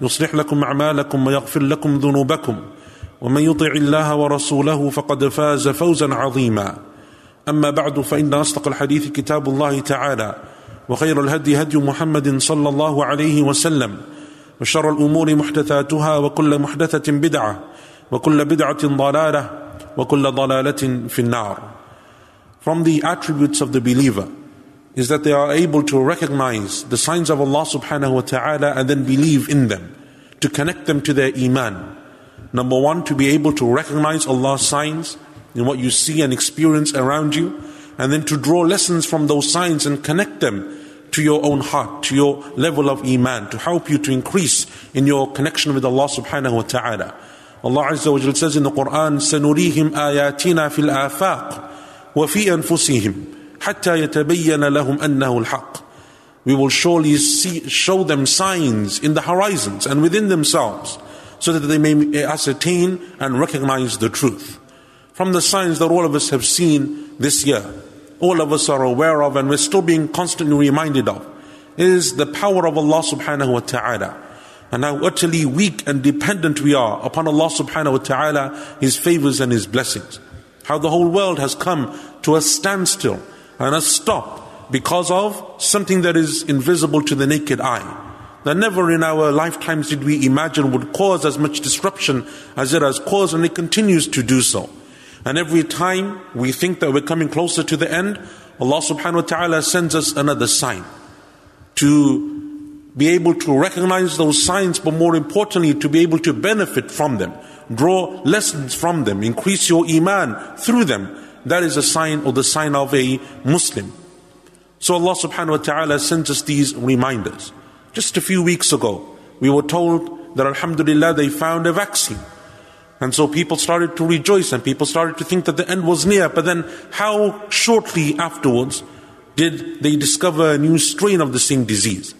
يصلح لكم أعمالكم ويغفر لكم ذنوبكم. ومن يطع الله ورسوله فقد فاز فوزا عظيما. أما بعد فإن أصدق الحديث كتاب الله تعالى وخير الهدي هدي محمد صلى الله عليه وسلم وشر الأمور محدثاتها وكل محدثة بدعة وكل بدعة ضلالة وكل ضلالة في النار. From the attributes of the believer is that they are able to recognize the signs of Allah subhanahu wa ta'ala and then believe in them, to connect them to their iman. Number one, to be able to recognize Allah's signs in what you see and experience around you, and then to draw lessons from those signs and connect them to your own heart, to your level of iman, to help you to increase in your connection with Allah subhanahu wa ta'ala. Allah Azza wa Jal says in the Quran, سَنُرِيهِمْ آيَاتِنَا فِي الْآفَاقِ وَفِي أَنفُسِهِمْ حتى يتبين لهم أنه الحق we will surely see, show them signs in the horizons and within themselves so that they may ascertain and recognize the truth. From the signs that all of us have seen this year, all of us are aware of and we're still being constantly reminded of, is the power of Allah subhanahu wa ta'ala and how utterly weak and dependent we are upon Allah subhanahu wa ta'ala, His favors and His blessings. How the whole world has come to a standstill and a stop because of something that is invisible to the naked eye. That never in our lifetimes did we imagine would cause as much disruption as it has caused, and it continues to do so. And every time we think that we're coming closer to the end, Allah subhanahu wa ta'ala sends us another sign to be able to recognize those signs, but more importantly, to be able to benefit from them, draw lessons from them, increase your iman through them, that is a sign or the sign of a Muslim. So Allah subhanahu wa ta'ala sends us these reminders. Just a few weeks ago, we were told that Alhamdulillah they found a vaccine. And so people started to rejoice and people started to think that the end was near. But then, how shortly afterwards did they discover a new strain of the same disease?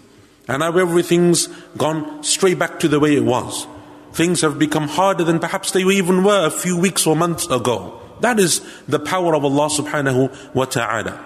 And now everything's gone straight back to the way it was. Things have become harder than perhaps they even were a few weeks or months ago. That is the power of Allah subhanahu wa ta'ala.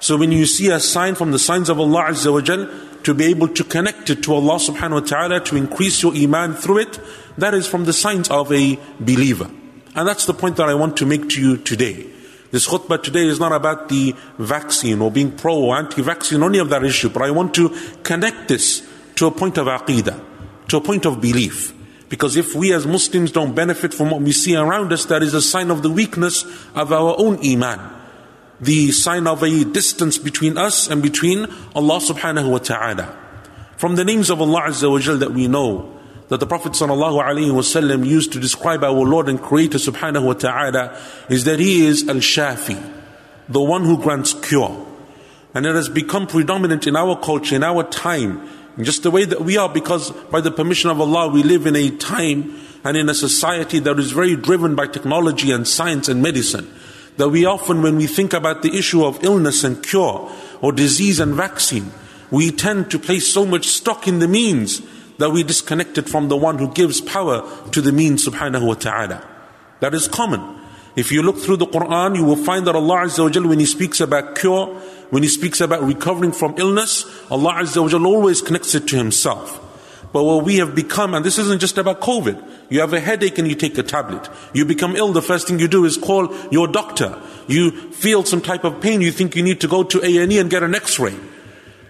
So when you see a sign from the signs of Allah Azza wa Jal, to be able to connect it to Allah subhanahu wa ta'ala, to increase your iman through it, that is from the signs of a believer. And that's the point that I want to make to you today. This khutbah today is not about the vaccine or being pro or anti-vaccine or any of that issue, but I want to connect this to a point of aqidah, to a point of belief. Because if we as Muslims don't benefit from what we see around us, that is a sign of the weakness of our own iman. The sign of a distance between us and between Allah subhanahu wa ta'ala. From the names of Allah Azza wa Jal that we know, that the Prophet sallallahu alaihi wasallam used to describe our Lord and Creator subhanahu wa ta'ala, is that He is Al-Shafi, the one who grants cure. And it has become predominant in our culture, in our time, just the way that we are, because by the permission of Allah, we live in a time and in a society that is very driven by technology and science and medicine. That we often, when we think about the issue of illness and cure, or disease and vaccine, we tend to place so much stock in the means that we disconnect it from the one who gives power to the means, subhanahu wa ta'ala. That is common. If you look through the Quran, you will find that Allah Azza wa Jal, when He speaks about cure, when He speaks about recovering from illness, Allah Azza wa always connects it to Himself. But what we have become, and this isn't just about COVID. You have a headache and you take a tablet. You become ill, the first thing you do is call your doctor. You feel some type of pain, you think you need to go to A&E and get an x-ray.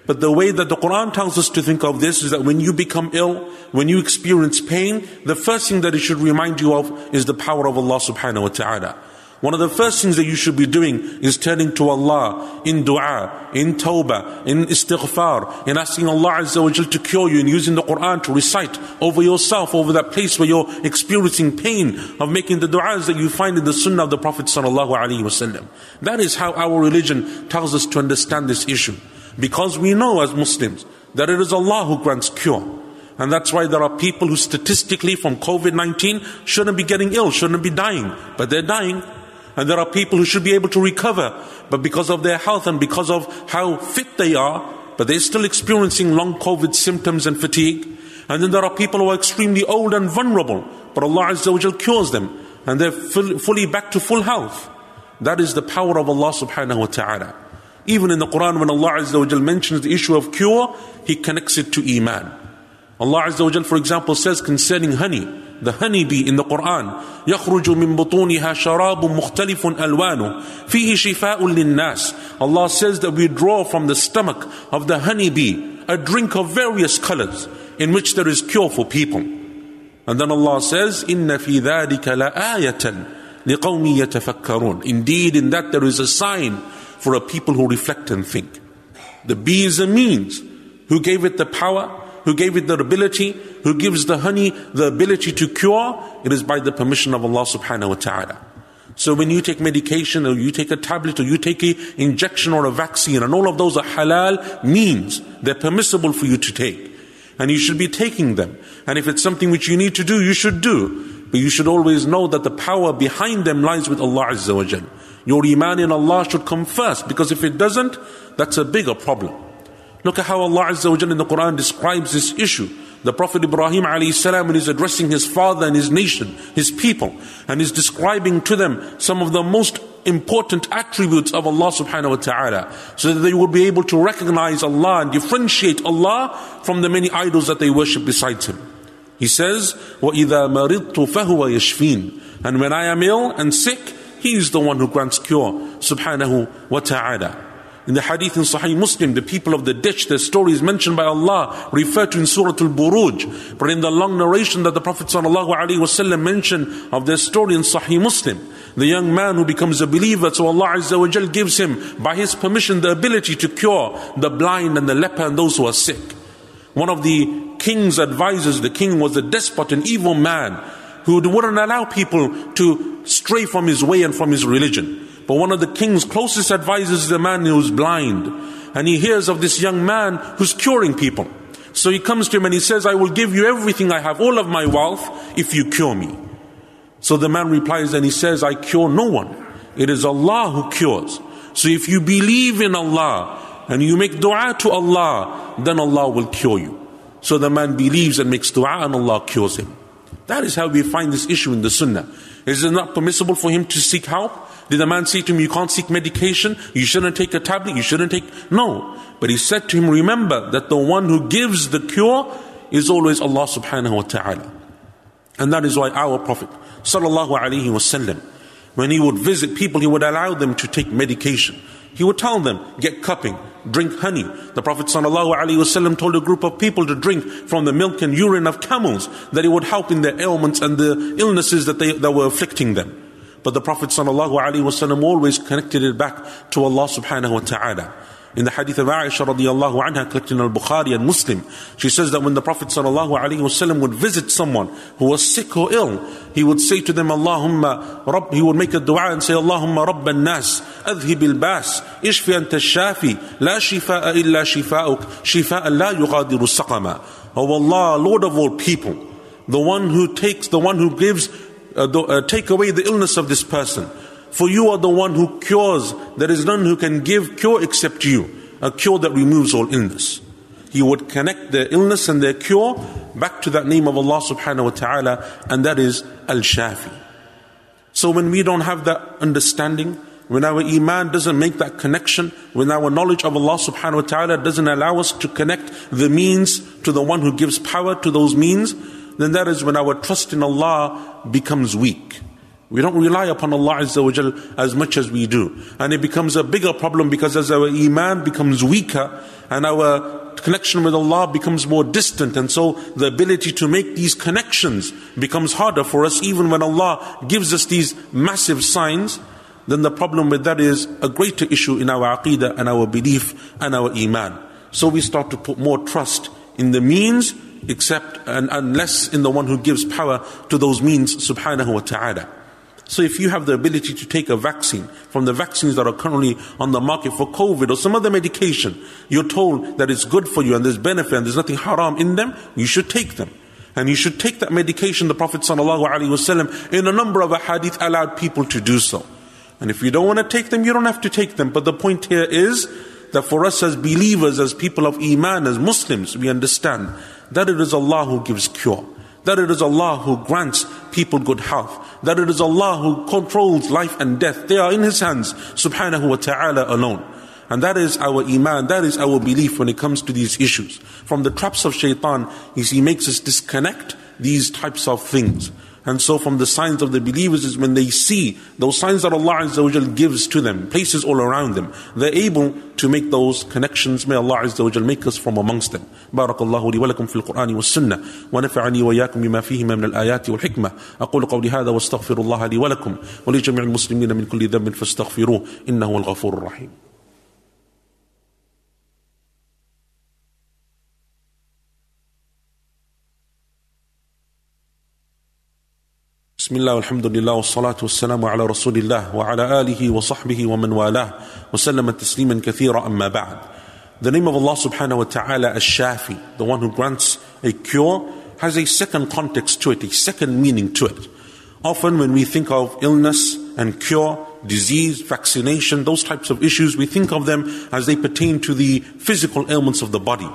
But the way that the Quran tells us to think of this is that when you become ill, when you experience pain, the first thing that it should remind you of is the power of Allah subhanahu wa ta'ala. One of the first things that you should be doing is turning to Allah in dua, in tawbah, in istighfar, in asking Allah Azza wa to cure you and using the Quran to recite over yourself, over that place where you're experiencing pain of making the du'as that you find in the sunnah of the Prophet sallallahu alaihi wasallam. That is how our religion tells us to understand this issue. Because we know as Muslims that it is Allah who grants cure. And that's why there are people who statistically from COVID-19 shouldn't be getting ill, shouldn't be dying, but they're dying. And there are people who should be able to recover, but because of their health and because of how fit they are, but they're still experiencing long COVID symptoms and fatigue. And then there are people who are extremely old and vulnerable, but Allah Azza wa cures them, and they're fully back to full health. That is the power of Allah subhanahu wa ta'ala. Even in the Quran, when Allah Azza wa mentions the issue of cure, He connects it to Iman. Allah Azza wa for example, says concerning honey, the honeybee in the Quran يخرج من بطونها شراب مختلف ألوانه فيه شفاء للناس Allah says that we draw from the stomach of the honeybee a drink of various colors in which there is cure for people and then Allah says إن في ذلك لآية لقوم يتفكرون Indeed in that there is a sign for a people who reflect and think The bee is a means who gave it the power who gave it the ability, who gives the honey the ability to cure, it is by the permission of Allah subhanahu wa ta'ala. So when you take medication or you take a tablet or you take an injection or a vaccine and all of those are halal means, they're permissible for you to take. And you should be taking them. And if it's something which you need to do, you should do. But you should always know that the power behind them lies with Allah Azza wa. Your iman in Allah should come first because if it doesn't, that's a bigger problem. Look at how Allah Azza wa in the Quran describes this issue. The Prophet Ibrahim alayhi salam when he's addressing his father and his nation, his people, and he's describing to them some of the most important attributes of Allah subhanahu wa ta'ala, so that they would be able to recognize Allah and differentiate Allah from the many idols that they worship besides Him. He says, وَإِذَا مَرِضْتُ فَهُوَ يَشْفِينَ And when I am ill and sick, He is the one who grants cure, subhanahu wa ta'ala. In the hadith in Sahih Muslim, the people of the ditch, their story is mentioned by Allah, referred to in Surah Al-Buruj. But in the long narration that the Prophet ﷺ mentioned of their story in Sahih Muslim, the young man who becomes a believer, so Allah Azza gives him, by His permission, the ability to cure the blind and the leper and those who are sick. One of the king's advisors, the king was a despot, an evil man, who wouldn't allow people to stray from his way and from his religion. But one of the king's closest advisors is a man who's blind. And he hears of this young man who's curing people. So he comes to him and he says, I will give you everything I have, all of my wealth, if you cure me. So the man replies and he says, I cure no one. It is Allah who cures. So if you believe in Allah and you make dua to Allah, then Allah will cure you. So the man believes and makes dua and Allah cures him. That is how we find this issue in the Sunnah. Is it not permissible for him to seek help? Did the man say to him, You can't seek medication? You shouldn't take a tablet? You shouldn't take. No. But he said to him, Remember that the one who gives the cure is always Allah subhanahu wa ta'ala. And that is why our Prophet, sallallahu alaihi wasallam, when he would visit people, he would allow them to take medication. He would tell them, get cupping, drink honey. The Prophet ﷺ told a group of people to drink from the milk and urine of camels, that it would help in their ailments and the illnesses that, they, that were afflicting them. But the Prophet ﷺ always connected it back to Allah subhanahu wa ta'ala. In the hadith of Aisha radiallahu anha collected in al-Bukhari and Muslim, she says that when the Prophet ﷺ would visit someone who was sick or ill, he would say to them, Allahumma Rabb, he would make a dua and say, Allahumma Rabb al-Nas, adhib al-Bas, ishfi anta shafi, la shifa'a illa shifa'uk, shifa'an la yughadiru saqama. Oh Allah, Lord of all people, the one who takes, the one who gives uh, uh, take away the illness of this person. For you are the one who cures. There is none who can give cure except you. A cure that removes all illness. He would connect their illness and their cure back to that name of Allah subhanahu wa ta'ala, and that is Al Shafi. So when we don't have that understanding, when our iman doesn't make that connection, when our knowledge of Allah subhanahu wa ta'ala doesn't allow us to connect the means to the one who gives power to those means, then that is when our trust in Allah becomes weak. We don't rely upon Allah Azza wa as much as we do. And it becomes a bigger problem because as our iman becomes weaker and our connection with Allah becomes more distant and so the ability to make these connections becomes harder for us even when Allah gives us these massive signs then the problem with that is a greater issue in our aqidah and our belief and our iman. So we start to put more trust in the means except and, unless in the one who gives power to those means subhanahu wa ta'ala. So if you have the ability to take a vaccine from the vaccines that are currently on the market for COVID or some other medication, you're told that it's good for you and there's benefit and there's nothing haram in them, you should take them. And you should take that medication, the Prophet ﷺ, in a number of hadith allowed people to do so. And if you don't want to take them, you don't have to take them. But the point here is that for us as believers, as people of Iman, as Muslims, we understand that it is Allah who gives cure that it is Allah who grants people good health, that it is Allah who controls life and death. They are in His hands, subhanahu wa ta'ala alone. And that is our iman, that is our belief when it comes to these issues. From the traps of shaitan is he makes us disconnect these types of things. And so from the signs of the believers is when they see those signs that Allah Azza wa gives to them, places all around them, they're able to make those connections. May Allah Azza wa make us from amongst them. بارك الله لي ولكم في القرآن والسنة ونفعني وإياكم بما فيهما من الآيات والحكمة أقول قولي هذا واستغفر الله لي ولكم ولجميع المسلمين من كل ذنب فاستغفروه إنه هو الغفور الرحيم بسم الله والحمد لله والصلاة والسلام على رسول الله وعلى آله وصحبه ومن والاه وسلم تسليما كثيرا أما بعد The name of Allah subhanahu wa ta'ala as Shafi, the one who grants a cure, has a second context to it, a second meaning to it. Often when we think of illness and cure, disease, vaccination, those types of issues, we think of them as they pertain to the physical ailments of the body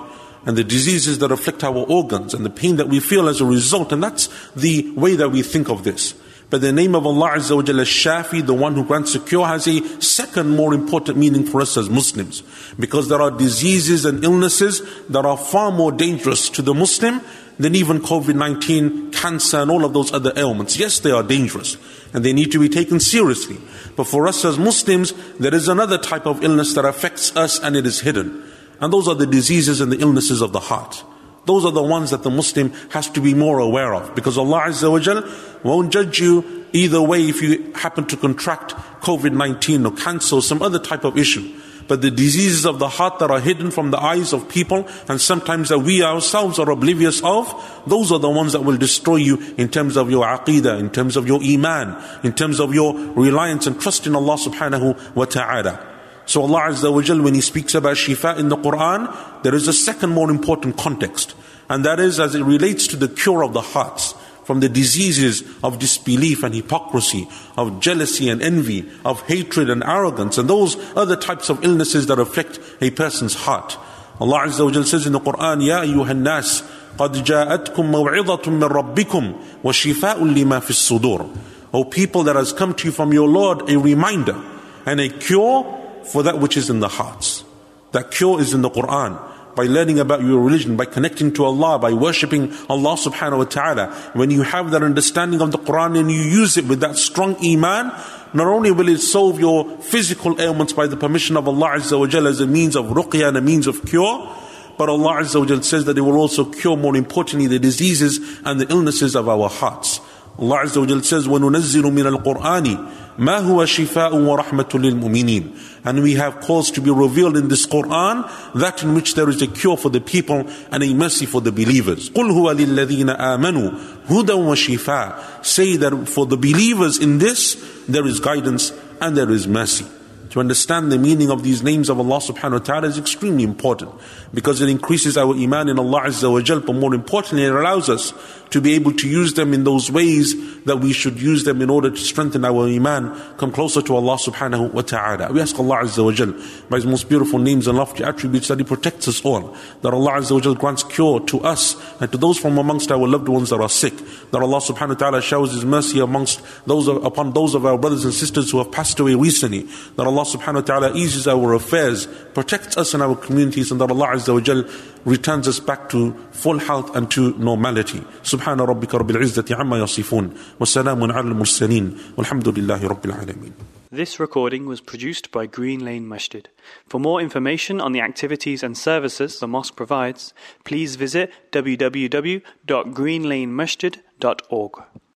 and the diseases that afflict our organs and the pain that we feel as a result. And that's the way that we think of this. But the name of Allah Azza wa Jalla Shafi, the one who grants a cure, has a second more important meaning for us as Muslims. Because there are diseases and illnesses that are far more dangerous to the Muslim than even COVID 19, cancer, and all of those other ailments. Yes, they are dangerous and they need to be taken seriously. But for us as Muslims, there is another type of illness that affects us and it is hidden. And those are the diseases and the illnesses of the heart. Those are the ones that the Muslim has to be more aware of. Because Allah Azza wa Jal won't judge you either way if you happen to contract COVID-19 or cancer or some other type of issue. But the diseases of the heart that are hidden from the eyes of people and sometimes that we ourselves are oblivious of, those are the ones that will destroy you in terms of your aqidah, in terms of your iman, in terms of your reliance and trust in Allah subhanahu wa ta'ala. So Allah Azza wa Jal, when He speaks about shifa in the Quran, there is a second more important context. And that is as it relates to the cure of the hearts from the diseases of disbelief and hypocrisy, of jealousy and envy, of hatred and arrogance, and those other types of illnesses that afflict a person's heart. Allah Azza wa Jal says in the Quran, Ya ayyuhan nas, قد جاءتكم موعظة من ربكم وشفاء لما في الصدور. O people that has come to you from your Lord, a reminder and a cure for that which is in the hearts. That cure is in the Quran. By learning about your religion, by connecting to Allah, by worshipping Allah subhanahu wa ta'ala. When you have that understanding of the Quran and you use it with that strong iman, not only will it solve your physical ailments by the permission of Allah Azza wa as a means of ruqya and a means of cure, but Allah Azza wa says that it will also cure more importantly the diseases and the illnesses of our hearts. Allah Azza wa Jalla says, وَنُنَزِّلُ مِنَ الْقُرْآنِ ما هو شفاء ورحمة للمؤمنين and we have caused to be revealed in this Quran that in which there is a cure for the people and a mercy for the believers قل هو للذين آمنوا هدى وشفاء say that for the believers in this there is guidance and there is mercy to understand the meaning of these names of Allah subhanahu wa ta'ala is extremely important because it increases our iman in Allah Azza wa Jal, but more importantly, it allows us to be able to use them in those ways that we should use them in order to strengthen our iman, come closer to Allah subhanahu wa ta'ala. We ask Allah Azza wa Jal, by His most beautiful names and lofty attributes, that He protects us all, that Allah Azza wa Jal grants cure to us and to those from amongst our loved ones that are sick, that Allah subhanahu wa ta'ala showers His mercy amongst those upon those of our brothers and sisters who have passed away recently, that Allah subhanahu wa ta'ala eases our affairs, protects us and our communities, and that Allah Azza wa Jal returns us back to full health and to normality. Subhana rabbika rabbil izzati amma yasifun. Mursaleen. Walhamdulillahi rabbil alameen. This recording was produced by Green Lane Masjid. For more information on the activities and services the mosque provides, please visit www.greenlanemasjid.org.